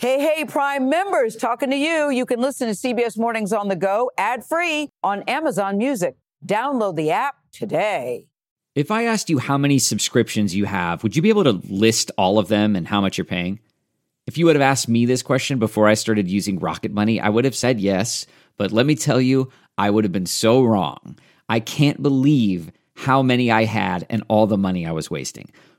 Hey, hey, Prime members, talking to you. You can listen to CBS Mornings on the go ad free on Amazon Music. Download the app today. If I asked you how many subscriptions you have, would you be able to list all of them and how much you're paying? If you would have asked me this question before I started using Rocket Money, I would have said yes. But let me tell you, I would have been so wrong. I can't believe how many I had and all the money I was wasting.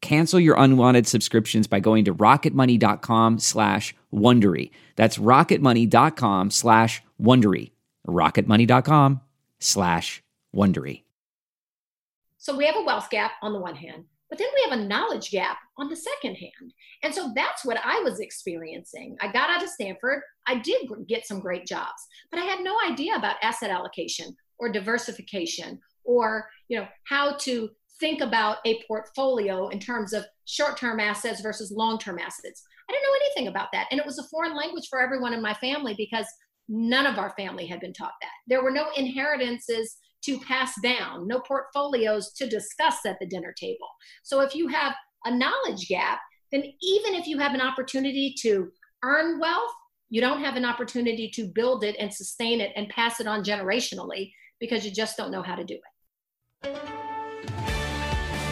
Cancel your unwanted subscriptions by going to rocketmoney.com slash Wondery. That's rocketmoney.com slash Wondery. rocketmoney.com slash Wondery. So we have a wealth gap on the one hand, but then we have a knowledge gap on the second hand. And so that's what I was experiencing. I got out of Stanford. I did get some great jobs, but I had no idea about asset allocation or diversification or, you know, how to think about a portfolio in terms of short-term assets versus long-term assets. I didn't know anything about that. And it was a foreign language for everyone in my family because none of our family had been taught that. There were no inheritances to pass down, no portfolios to discuss at the dinner table. So if you have a knowledge gap, then even if you have an opportunity to earn wealth, you don't have an opportunity to build it and sustain it and pass it on generationally because you just don't know how to do it.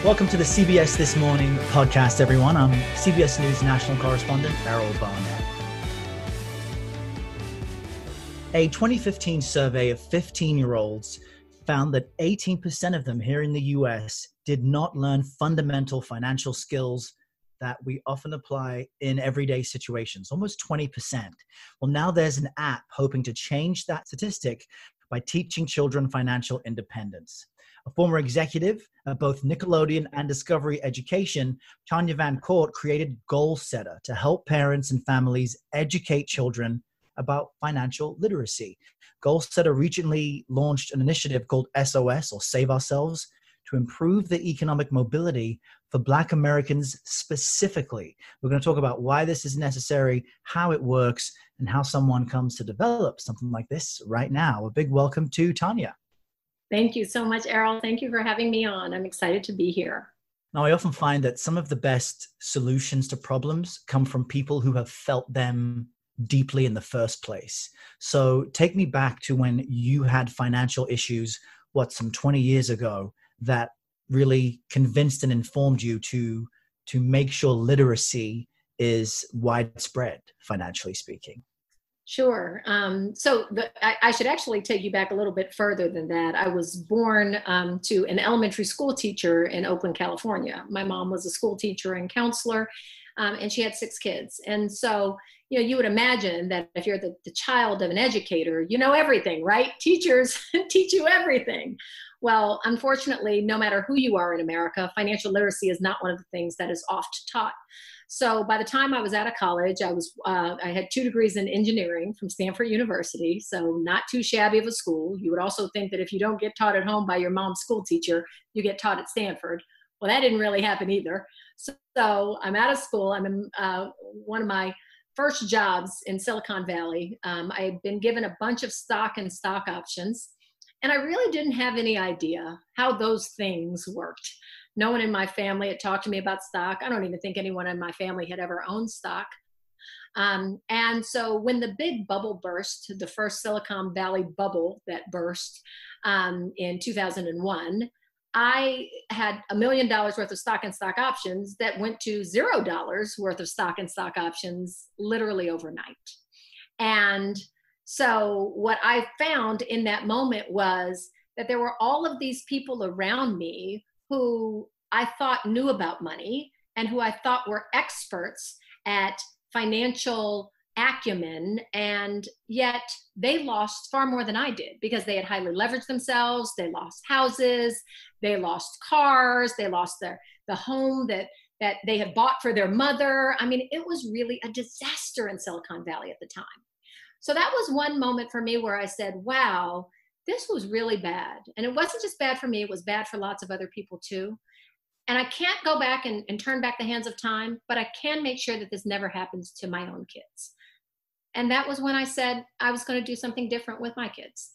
Welcome to the CBS This Morning podcast, everyone. I'm CBS News national correspondent Errol Barnett. A 2015 survey of 15 year olds found that 18% of them here in the US did not learn fundamental financial skills that we often apply in everyday situations, almost 20%. Well, now there's an app hoping to change that statistic by teaching children financial independence. A former executive at both Nickelodeon and Discovery Education, Tanya Van Court created Goal Setter to help parents and families educate children about financial literacy. Goalsetter recently launched an initiative called SOS or Save Ourselves to improve the economic mobility for Black Americans specifically. We're going to talk about why this is necessary, how it works, and how someone comes to develop something like this right now. A big welcome to Tanya. Thank you so much, Errol. Thank you for having me on. I'm excited to be here. Now, I often find that some of the best solutions to problems come from people who have felt them deeply in the first place. So take me back to when you had financial issues, what, some 20 years ago, that really convinced and informed you to to make sure literacy is widespread financially speaking Sure. Um, so the, I, I, should actually take you back a little bit further than that. I was born um, to an elementary school teacher in Oakland, California. My mom was a school teacher and counselor, um, and she had six kids. And so you know, you would imagine that if you're the, the child of an educator, you know everything, right? Teachers teach you everything. Well, unfortunately, no matter who you are in America, financial literacy is not one of the things that is oft taught. So by the time I was out of college, I was uh, I had two degrees in engineering from Stanford University, so not too shabby of a school. You would also think that if you don't get taught at home by your mom's school teacher, you get taught at Stanford. Well, that didn't really happen either. So, so I'm out of school. I'm in uh, one of my first jobs in Silicon Valley. Um, I had been given a bunch of stock and stock options, and I really didn't have any idea how those things worked. No one in my family had talked to me about stock. I don't even think anyone in my family had ever owned stock. Um, and so when the big bubble burst, the first Silicon Valley bubble that burst um, in 2001, I had a million dollars worth of stock and stock options that went to zero dollars worth of stock and stock options literally overnight. And so, what I found in that moment was that there were all of these people around me who I thought knew about money and who I thought were experts at financial acumen and yet they lost far more than i did because they had highly leveraged themselves they lost houses they lost cars they lost their the home that that they had bought for their mother. I mean it was really a disaster in silicon valley at the time so that was one moment for me where i said wow this was really bad. And it wasn't just bad for me, it was bad for lots of other people too. And I can't go back and, and turn back the hands of time, but I can make sure that this never happens to my own kids. And that was when I said I was going to do something different with my kids.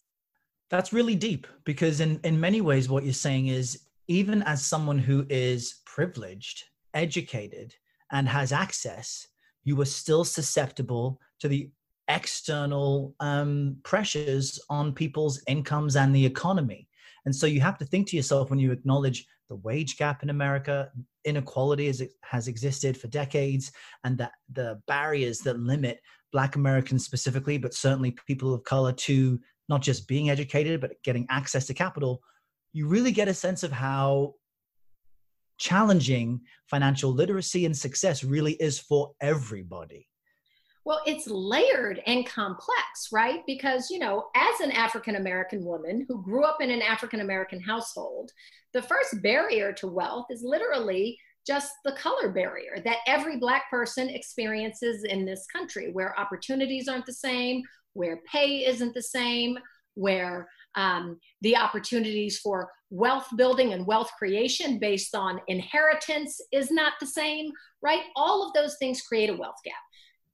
That's really deep because, in, in many ways, what you're saying is even as someone who is privileged, educated, and has access, you are still susceptible to the external um, pressures on people's incomes and the economy. And so you have to think to yourself when you acknowledge the wage gap in America, inequality has, has existed for decades, and that the barriers that limit Black Americans specifically, but certainly people of color to not just being educated, but getting access to capital, you really get a sense of how challenging financial literacy and success really is for everybody. Well, it's layered and complex, right? Because, you know, as an African American woman who grew up in an African American household, the first barrier to wealth is literally just the color barrier that every Black person experiences in this country, where opportunities aren't the same, where pay isn't the same, where um, the opportunities for wealth building and wealth creation based on inheritance is not the same, right? All of those things create a wealth gap.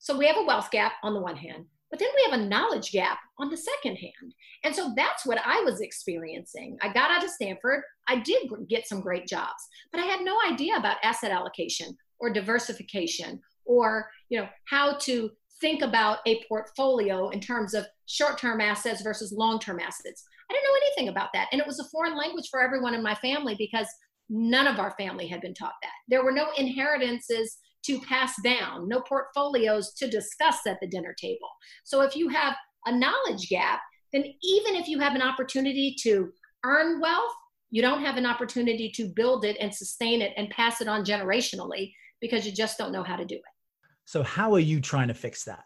So we have a wealth gap on the one hand, but then we have a knowledge gap on the second hand. And so that's what I was experiencing. I got out of Stanford, I did get some great jobs, but I had no idea about asset allocation or diversification or, you know, how to think about a portfolio in terms of short-term assets versus long-term assets. I didn't know anything about that. And it was a foreign language for everyone in my family because none of our family had been taught that. There were no inheritances to pass down, no portfolios to discuss at the dinner table. So if you have a knowledge gap, then even if you have an opportunity to earn wealth, you don't have an opportunity to build it and sustain it and pass it on generationally because you just don't know how to do it. So, how are you trying to fix that?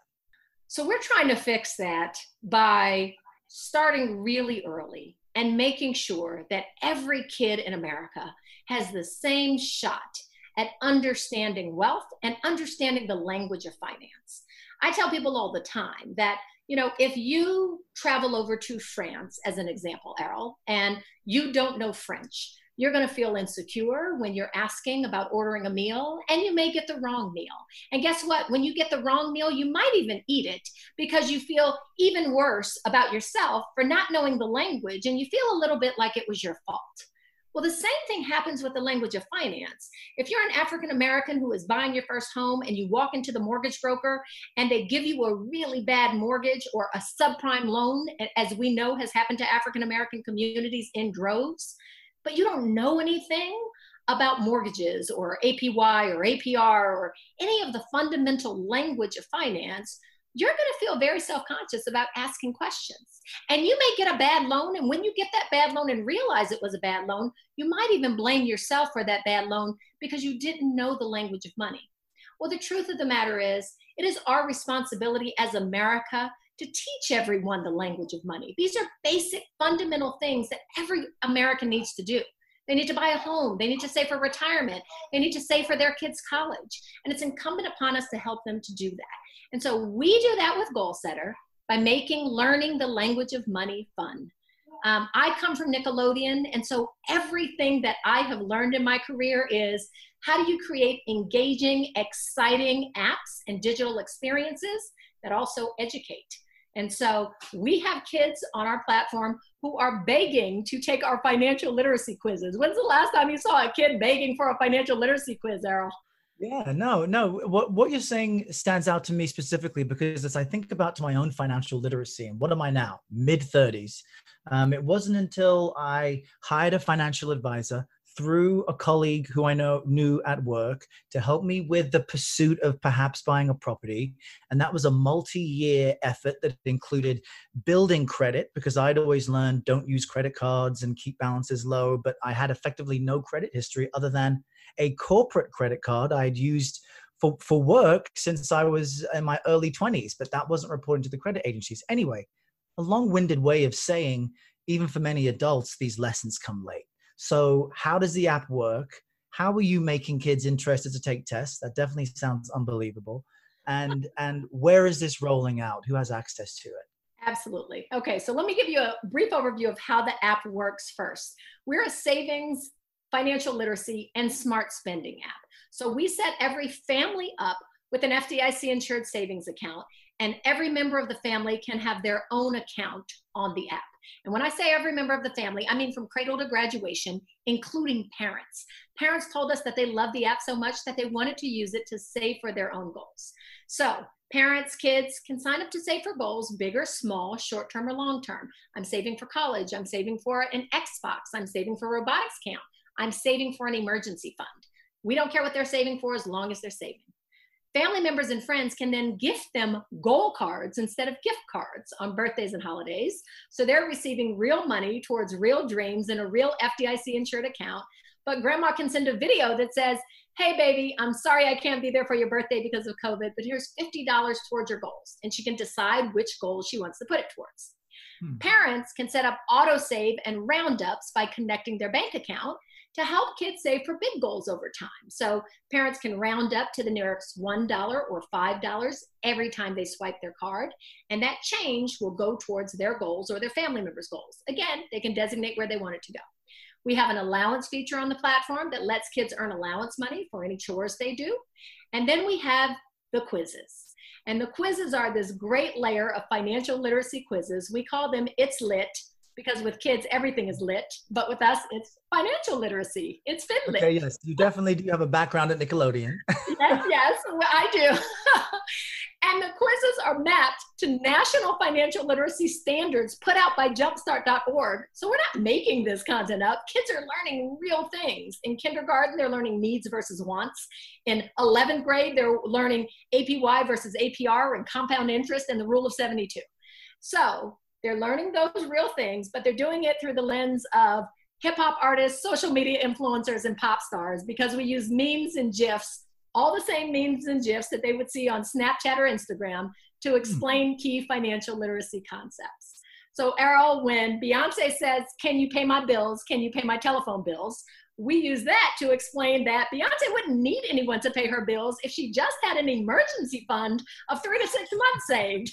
So, we're trying to fix that by starting really early and making sure that every kid in America has the same shot at understanding wealth and understanding the language of finance. I tell people all the time that, you know, if you travel over to France, as an example, Errol, and you don't know French, you're going to feel insecure when you're asking about ordering a meal and you may get the wrong meal. And guess what? When you get the wrong meal, you might even eat it because you feel even worse about yourself for not knowing the language and you feel a little bit like it was your fault. Well, the same thing happens with the language of finance. If you're an African American who is buying your first home and you walk into the mortgage broker and they give you a really bad mortgage or a subprime loan, as we know has happened to African American communities in droves, but you don't know anything about mortgages or APY or APR or any of the fundamental language of finance, you're going to feel very self conscious about asking questions. And you may get a bad loan. And when you get that bad loan and realize it was a bad loan, you might even blame yourself for that bad loan because you didn't know the language of money. Well, the truth of the matter is, it is our responsibility as America to teach everyone the language of money. These are basic, fundamental things that every American needs to do. They need to buy a home. They need to save for retirement. They need to save for their kids' college. And it's incumbent upon us to help them to do that. And so we do that with Goalsetter by making learning the language of money fun. Um, I come from Nickelodeon, and so everything that I have learned in my career is how do you create engaging, exciting apps and digital experiences that also educate? And so we have kids on our platform who are begging to take our financial literacy quizzes. When's the last time you saw a kid begging for a financial literacy quiz, Errol? Yeah, no, no. What what you're saying stands out to me specifically because as I think about to my own financial literacy and what am I now? Mid 30s. Um, it wasn't until I hired a financial advisor through a colleague who I know knew at work to help me with the pursuit of perhaps buying a property. And that was a multi year effort that included building credit because I'd always learned don't use credit cards and keep balances low. But I had effectively no credit history other than a corporate credit card I'd used for, for work since I was in my early 20s, but that wasn't reporting to the credit agencies. Anyway, a long winded way of saying, even for many adults, these lessons come late. So, how does the app work? How are you making kids interested to take tests? That definitely sounds unbelievable. And and where is this rolling out? Who has access to it? Absolutely. Okay, so let me give you a brief overview of how the app works first. We're a savings, financial literacy, and smart spending app. So we set every family up with an FDIC insured savings account, and every member of the family can have their own account on the app. And when I say every member of the family, I mean from cradle to graduation, including parents. Parents told us that they love the app so much that they wanted to use it to save for their own goals. So parents, kids can sign up to save for goals, big or small, short term or long term. I'm saving for college. I'm saving for an Xbox. I'm saving for robotics camp. I'm saving for an emergency fund. We don't care what they're saving for as long as they're saving. Family members and friends can then gift them goal cards instead of gift cards on birthdays and holidays. So they're receiving real money towards real dreams in a real FDIC insured account. But grandma can send a video that says, Hey, baby, I'm sorry I can't be there for your birthday because of COVID, but here's $50 towards your goals. And she can decide which goals she wants to put it towards. Hmm. Parents can set up autosave and roundups by connecting their bank account to help kids save for big goals over time. So parents can round up to the nearest $1 or $5 every time they swipe their card, and that change will go towards their goals or their family members' goals. Again, they can designate where they want it to go. We have an allowance feature on the platform that lets kids earn allowance money for any chores they do. And then we have the quizzes. And the quizzes are this great layer of financial literacy quizzes. We call them It's Lit because with kids everything is lit but with us it's financial literacy. It's finlit okay yes you definitely do have a background at nickelodeon. Yes yes i do. And the quizzes are mapped to national financial literacy standards put out by jumpstart.org so we're not making this content up. Kids are learning real things. In kindergarten they're learning needs versus wants. In 11th grade they're learning apy versus apr and compound interest and the rule of 72 so they're learning those real things, but they're doing it through the lens of hip hop artists, social media influencers, and pop stars because we use memes and GIFs, all the same memes and GIFs that they would see on Snapchat or Instagram to hmm. explain key financial literacy concepts. So, Errol, when Beyonce says, Can you pay my bills? Can you pay my telephone bills? We use that to explain that Beyonce wouldn't need anyone to pay her bills if she just had an emergency fund of three to six months saved.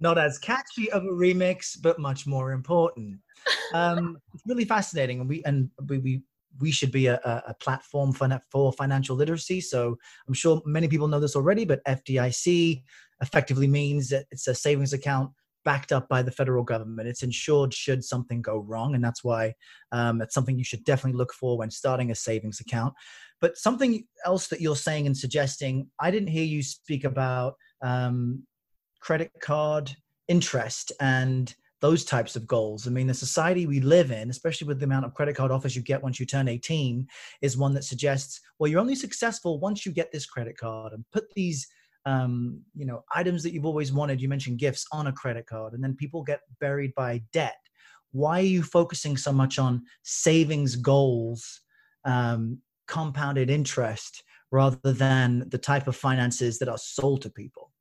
Not as catchy of a remix, but much more important. Um, it's really fascinating, and we and we, we we should be a, a platform for, for financial literacy. So I'm sure many people know this already, but FDIC effectively means that it's a savings account backed up by the federal government. It's insured should something go wrong, and that's why um, it's something you should definitely look for when starting a savings account. But something else that you're saying and suggesting, I didn't hear you speak about um, credit card interest and those types of goals. I mean, the society we live in, especially with the amount of credit card offers you get once you turn 18, is one that suggests, well, you're only successful once you get this credit card and put these, um, you know, items that you've always wanted. You mentioned gifts on a credit card, and then people get buried by debt. Why are you focusing so much on savings goals, um, compounded interest, rather than the type of finances that are sold to people?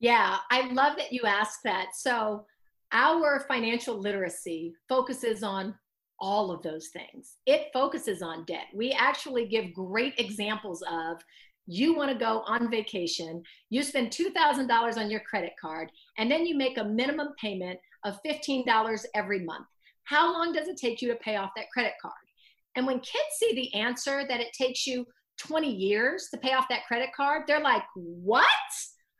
Yeah, I love that you asked that. So, our financial literacy focuses on all of those things. It focuses on debt. We actually give great examples of you want to go on vacation, you spend $2,000 on your credit card, and then you make a minimum payment of $15 every month. How long does it take you to pay off that credit card? And when kids see the answer that it takes you 20 years to pay off that credit card, they're like, What?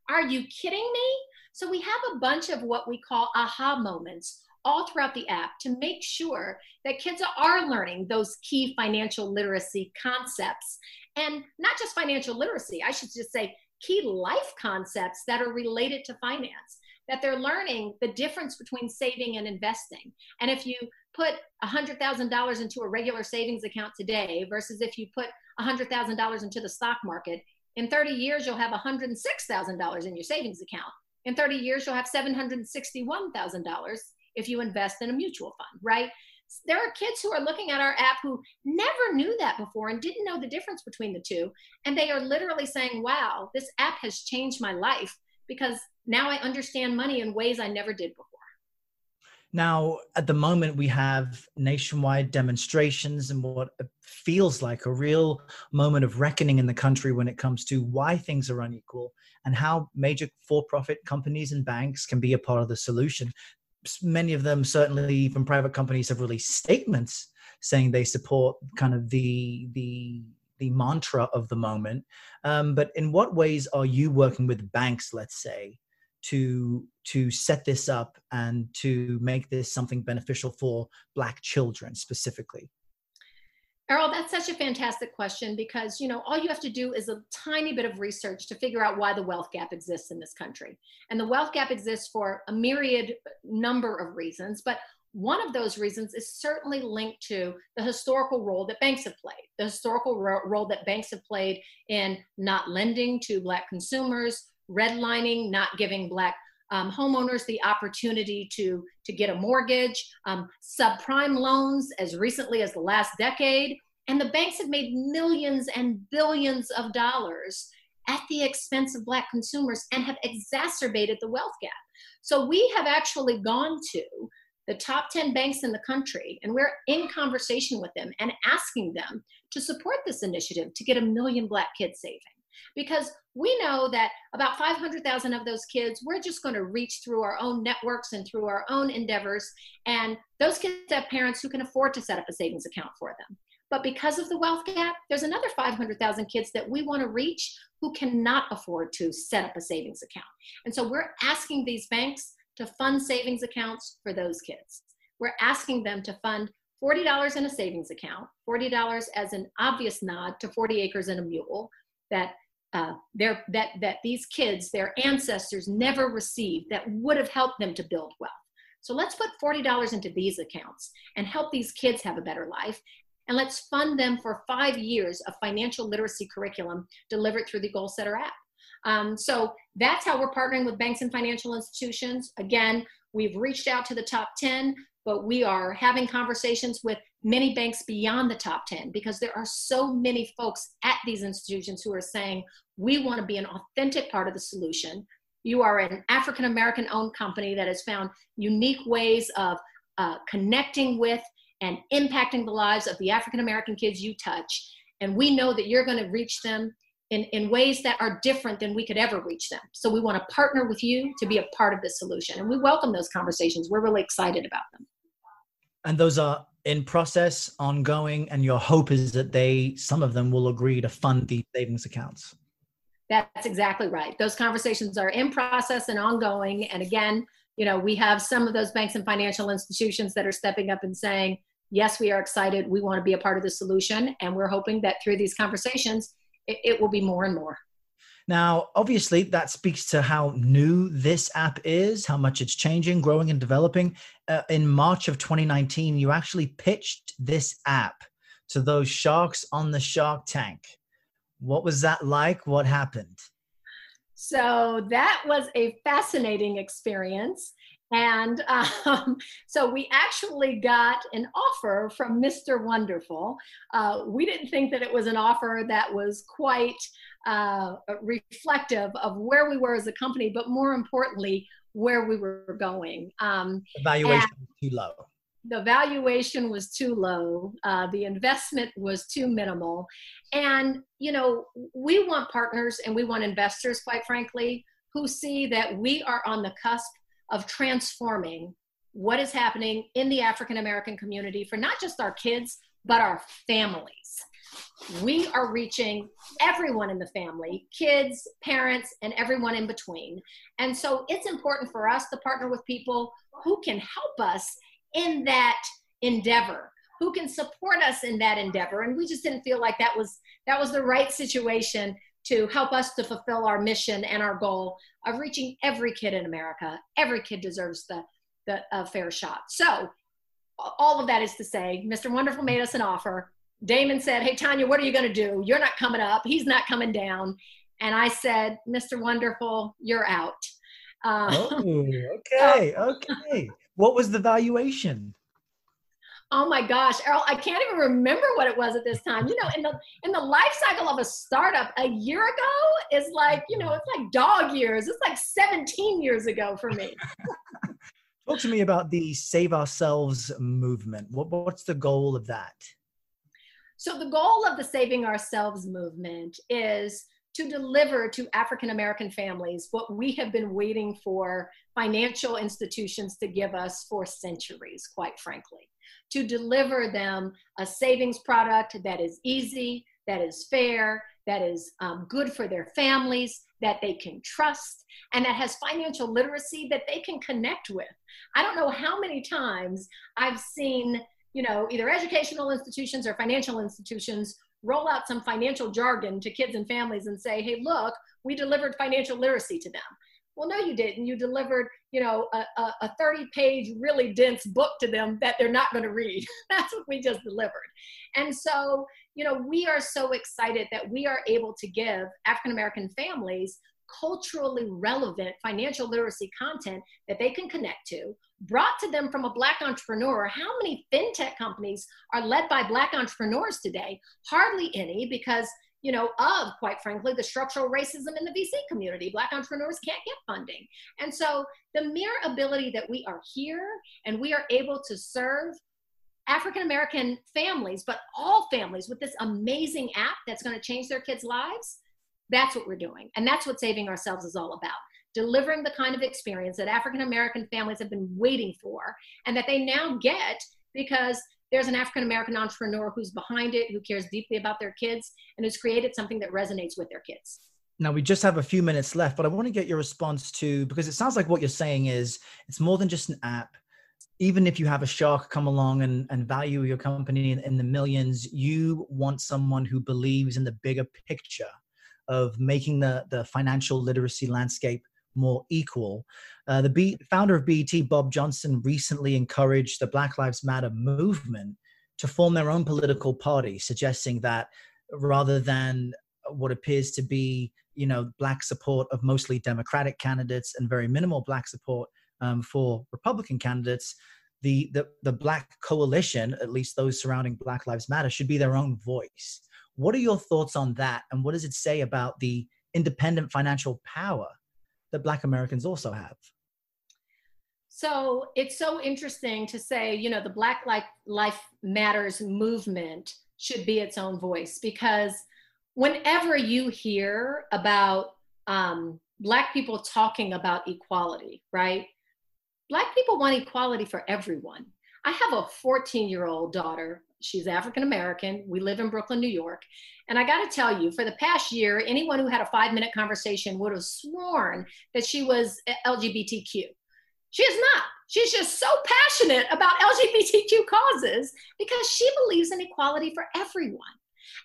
Are you kidding me? So we have a bunch of what we call aha moments all throughout the app to make sure that kids are learning those key financial literacy concepts and not just financial literacy, I should just say key life concepts that are related to finance. That they're learning the difference between saving and investing. And if you put $100,000 into a regular savings account today versus if you put $100,000 into the stock market, in 30 years, you'll have $106,000 in your savings account. In 30 years, you'll have $761,000 if you invest in a mutual fund, right? There are kids who are looking at our app who never knew that before and didn't know the difference between the two. And they are literally saying, wow, this app has changed my life because now I understand money in ways I never did before. Now, at the moment, we have nationwide demonstrations and what feels like a real moment of reckoning in the country when it comes to why things are unequal and how major for profit companies and banks can be a part of the solution. Many of them, certainly even private companies, have released statements saying they support kind of the, the, the mantra of the moment. Um, but in what ways are you working with banks, let's say, to to set this up and to make this something beneficial for black children specifically Errol, that's such a fantastic question because you know all you have to do is a tiny bit of research to figure out why the wealth gap exists in this country. And the wealth gap exists for a myriad number of reasons, but one of those reasons is certainly linked to the historical role that banks have played, the historical ro- role that banks have played in not lending to black consumers, redlining, not giving Black um, homeowners the opportunity to, to get a mortgage, um, subprime loans as recently as the last decade. And the banks have made millions and billions of dollars at the expense of Black consumers and have exacerbated the wealth gap. So we have actually gone to the top 10 banks in the country, and we're in conversation with them and asking them to support this initiative to get a million Black kids saving because we know that about 500,000 of those kids, we're just going to reach through our own networks and through our own endeavors. And those kids have parents who can afford to set up a savings account for them. But because of the wealth gap, there's another 500,000 kids that we want to reach who cannot afford to set up a savings account. And so we're asking these banks to fund savings accounts for those kids. We're asking them to fund $40 in a savings account, $40 as an obvious nod to 40 acres and a mule, that uh, their, that, that these kids, their ancestors never received that would have helped them to build wealth. So let's put $40 into these accounts and help these kids have a better life. And let's fund them for five years of financial literacy curriculum delivered through the Goal Setter app. Um, so that's how we're partnering with banks and financial institutions. Again, we've reached out to the top 10, but we are having conversations with many banks beyond the top 10 because there are so many folks at these institutions who are saying, we want to be an authentic part of the solution. You are an African American owned company that has found unique ways of uh, connecting with and impacting the lives of the African American kids you touch. And we know that you're going to reach them in, in ways that are different than we could ever reach them. So we want to partner with you to be a part of this solution. And we welcome those conversations. We're really excited about them. And those are in process, ongoing, and your hope is that they, some of them will agree to fund the savings accounts. That's exactly right. Those conversations are in process and ongoing. And again, you know, we have some of those banks and financial institutions that are stepping up and saying, yes, we are excited. We want to be a part of the solution. And we're hoping that through these conversations, it, it will be more and more. Now, obviously, that speaks to how new this app is, how much it's changing, growing, and developing. Uh, in March of 2019, you actually pitched this app to those sharks on the Shark Tank. What was that like? What happened? So, that was a fascinating experience. And um, so we actually got an offer from Mr. Wonderful. Uh, we didn't think that it was an offer that was quite uh, reflective of where we were as a company, but more importantly, where we were going. Um, the valuation was too low. The valuation was too low. Uh, the investment was too minimal. And, you know, we want partners and we want investors, quite frankly, who see that we are on the cusp of transforming what is happening in the African American community for not just our kids, but our families. We are reaching everyone in the family kids, parents, and everyone in between. And so it's important for us to partner with people who can help us in that endeavor who can support us in that endeavor and we just didn't feel like that was that was the right situation to help us to fulfill our mission and our goal of reaching every kid in America. Every kid deserves the, the a fair shot. So, all of that is to say, Mr. Wonderful made us an offer. Daymond said, Hey, Tanya, what are you going to do? You're not coming up. He's not coming down. And I said, Mr. Wonderful, you're out. Uh, oh, okay. okay. What was the valuation? Oh my gosh, Errol, I can't even remember what it was at this time. You know, in the in the life cycle of a startup, a year ago is like, you know, it's like dog years. It's like 17 years ago for me. Talk to me about the Save Ourselves movement. What, what's the goal of that? So, the goal of the Saving Ourselves movement is to deliver to African American families what we have been waiting for financial institutions to give us for centuries, quite frankly. To deliver them a savings product that is easy, that is fair, that is um, good for their families, that they can trust, and that has financial literacy that they can connect with. I don't know how many times I've seen, you know, either educational institutions or financial institutions roll out some financial jargon to kids and families and say, hey, look, we delivered financial literacy to them. Well, no, you didn't. You delivered, you know, a, a 30 page, really dense book to them that they're not going to read. That's what we just delivered. And so, you know, we are so excited that we are able to give African American families culturally relevant financial literacy content that they can connect to brought to them from a black entrepreneur. How many fintech companies are led by black entrepreneurs today? Hardly any because you know of quite frankly the structural racism in the vc community. Black entrepreneurs can't get funding. And so the mere ability that we are here and we are able to serve African American families, but all families with this amazing app that's going to change their kids' lives. That's what we're doing. And that's what Saving Ourselves is all about delivering the kind of experience that African American families have been waiting for and that they now get because there's an African American entrepreneur who's behind it, who cares deeply about their kids, and who's created something that resonates with their kids. Now, we just have a few minutes left, but I want to get your response to because it sounds like what you're saying is it's more than just an app. Even if you have a shark come along and, and value your company in, in the millions, you want someone who believes in the bigger picture of making the, the financial literacy landscape more equal. Uh, the B- founder of BET, Bob Johnson, recently encouraged the Black Lives Matter movement to form their own political party, suggesting that rather than what appears to be, you know, black support of mostly Democratic candidates and very minimal black support um, for Republican candidates, the, the the black coalition, at least those surrounding Black Lives Matter, should be their own voice. What are your thoughts on that, and what does it say about the independent financial power that Black Americans also have. So it's so interesting to say, you know, the Black Life Matters movement should be its own voice because whenever you hear about um, Black people talking about equality, right? Black people want equality for everyone. I have a 14 year old daughter She's African American. We live in Brooklyn, New York. And I got to tell you, for the past year, anyone who had a five minute conversation would have sworn that she was eh, LGBTQ. She is not. She's just so passionate about LGBTQ causes because she believes in equality for everyone.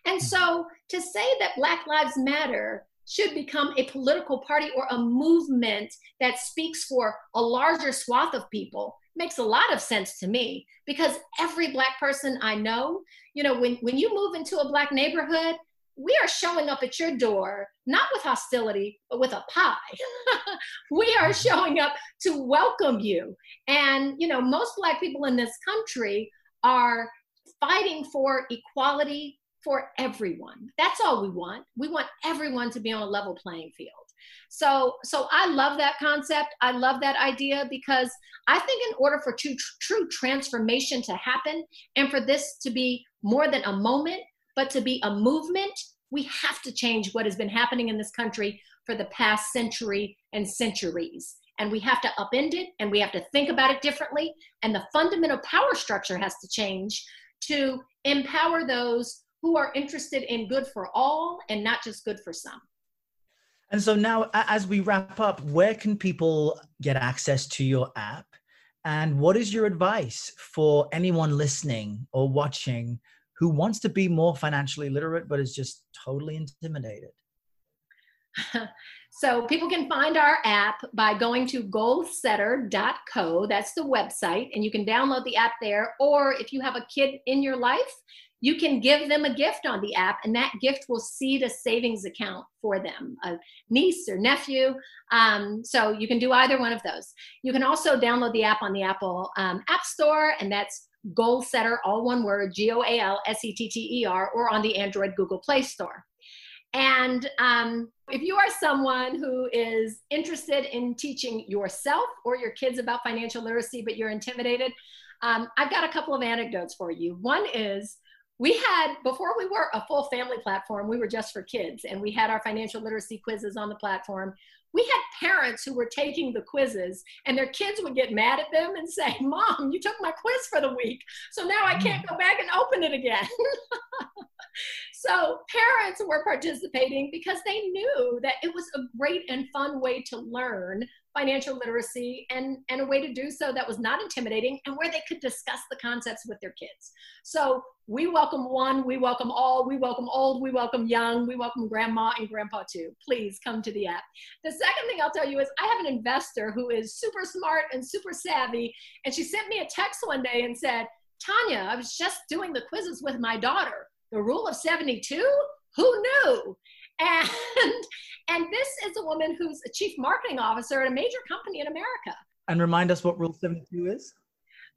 And mm-hmm. so to say that Black Lives Matter should become a political party or a movement that speaks for a larger swath of people makes a lot of sense to me because every black person I know, you know, when, when you move into a black neighborhood, we are showing up at your door not with hostility but with a pie. We are mm-hmm. showing up to welcome you. And you know most black people in this country are fighting for equality for everyone. That's all we want. We want everyone to be on a level playing field so, so I love that concept. I love that idea because I think in order for true, true transformation to happen and for this to be more than a moment, but to be a movement, we have to change what has been happening in this country for the past century and centuries. And we have to upend it and we have to think about it differently. And the fundamental power structure has to change to empower those who are interested in good for all and not just good for some. And so now, as we wrap up, where can people get access to your app? And what is your advice for anyone listening or watching who wants to be more financially literate but is just totally intimidated? so people can find our app by going to goalsetter.co. That's the website, and you can download the app there. Or if you have a kid in your life, you can give them a gift on the app, and that gift will seed a savings account for them, a niece or nephew. Um, so you can do either one of those. You can also download the app on the Apple um, App Store, and that's Goal Setter, all one word, G O A L S E T T E R, or on the Android Google Play Store. And um, if you are someone who is interested in teaching yourself or your kids about financial literacy, but you're intimidated, um, I've got a couple of anecdotes for you. One is we had, before we were a full family platform, we were just for kids, and we had our financial literacy quizzes on the platform. We had parents who were taking the quizzes, and their kids would get mad at them and say, Mom, you took my quiz for the week, so now I can't mm. go back and open it again. So parents were participating because they knew that it was a great and fun way to learn financial literacy and, and a way to do so that was not intimidating and where they could discuss the concepts with their kids. So we welcome one, we welcome all, we welcome old, we welcome young, we welcome grandma and grandpa too. Please come to the app. The second thing I'll tell you is I have an investor who is super smart and super savvy, and she sent me a text one day and said, Tanya, I was just doing the quizzes with my daughter the rule of 72 who knew and and this is a woman who's a chief marketing officer at a major company in america and remind us what rule 72 is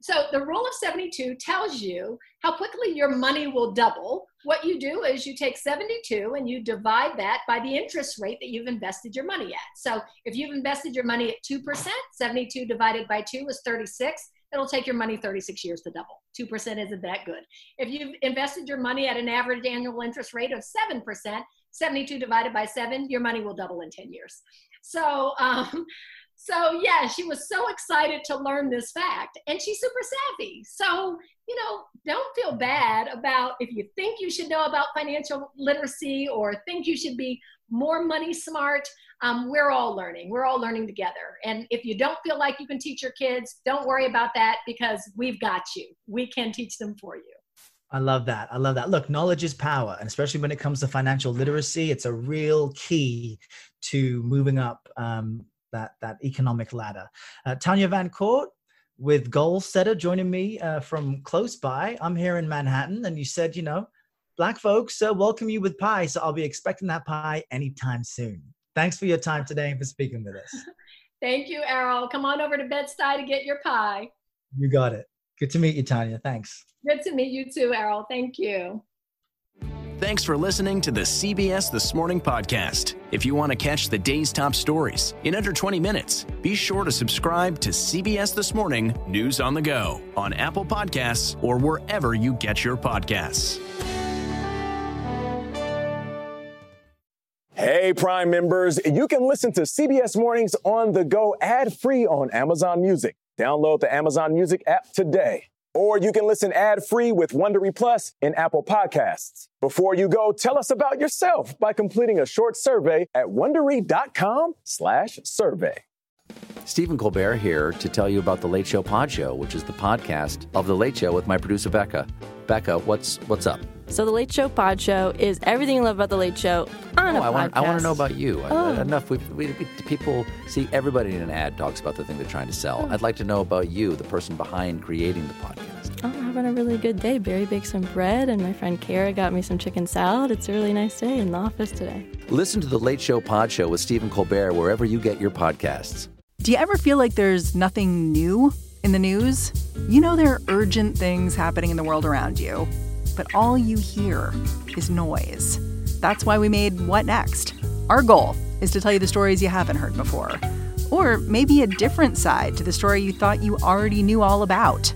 so the rule of 72 tells you how quickly your money will double. What you do is you take 72 and you divide that by the interest rate that you've invested your money at. So if you've invested your money at 2%, 72 divided by 2 is 36 it'll take your money 36 years to double. 2% isn't that good. If you've invested your money at an average annual interest rate of 7%, 72 divided by 7, your money will double in 10 years. So, um, so yeah, she was so excited to learn this fact, and she's super savvy. So, you know, don't feel bad about if you think you should know about financial literacy or think you should be more money smart um, we're all learning. We're all learning together. And if you don't feel like you can teach your kids, don't worry about that because we've got you. We can teach them for you. I love that. I love that. Look, knowledge is power. And especially when it comes to financial literacy, it's a real key to moving up um, that, that economic ladder. Uh, Tanya Van Court with Goal Setter joining me uh, from close by. I'm here in Manhattan. And you said, you know, Black folks uh, welcome you with pie. So I'll be expecting that pie anytime soon. Thanks for your time today and for speaking with us. Thank you, Errol. Come on over to Bed-Stuy to get your pie. You got it. Good to meet you, Tanya. Thanks. Good to meet you too, Errol. Thank you. Thanks for listening to the CBS This Morning podcast. If you want to catch the day's top stories in under 20 minutes, be sure to subscribe to CBS This Morning News on the Go on Apple Podcasts or wherever you get your podcasts. Hey, Prime members, you can listen to CBS Mornings on the go ad free on Amazon Music. Download the Amazon Music app today. Or you can listen ad free with Wondery Plus in Apple Podcasts. Before you go, tell us about yourself by completing a short survey at wondery.com/slash survey. Stephen Colbert here to tell you about the Late Show Pod Show, which is the podcast of the Late Show with my producer Becca. Becca, what's what's up? So the Late Show Pod Show is everything you love about the Late Show on oh, a I podcast. want, I want to know about you. Oh. Enough. We, we, we, people see everybody in an ad talks about the thing they're trying to sell. Oh. I'd like to know about you, the person behind creating the podcast. Oh, I'm having a really good day. Barry baked some bread, and my friend Kara got me some chicken salad. It's a really nice day in the office today. Listen to the Late Show Pod Show with Stephen Colbert wherever you get your podcasts. Do you ever feel like there's nothing new in the news? You know there are urgent things happening in the world around you but all you hear is noise. That's why we made What Next? Our goal is to tell you the stories you haven't heard before, or maybe a different side to the story you thought you already knew all about.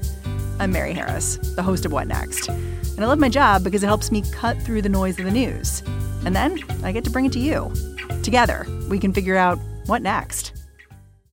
I'm Mary Harris, the host of What Next, and I love my job because it helps me cut through the noise of the news. And then I get to bring it to you. Together, we can figure out what next.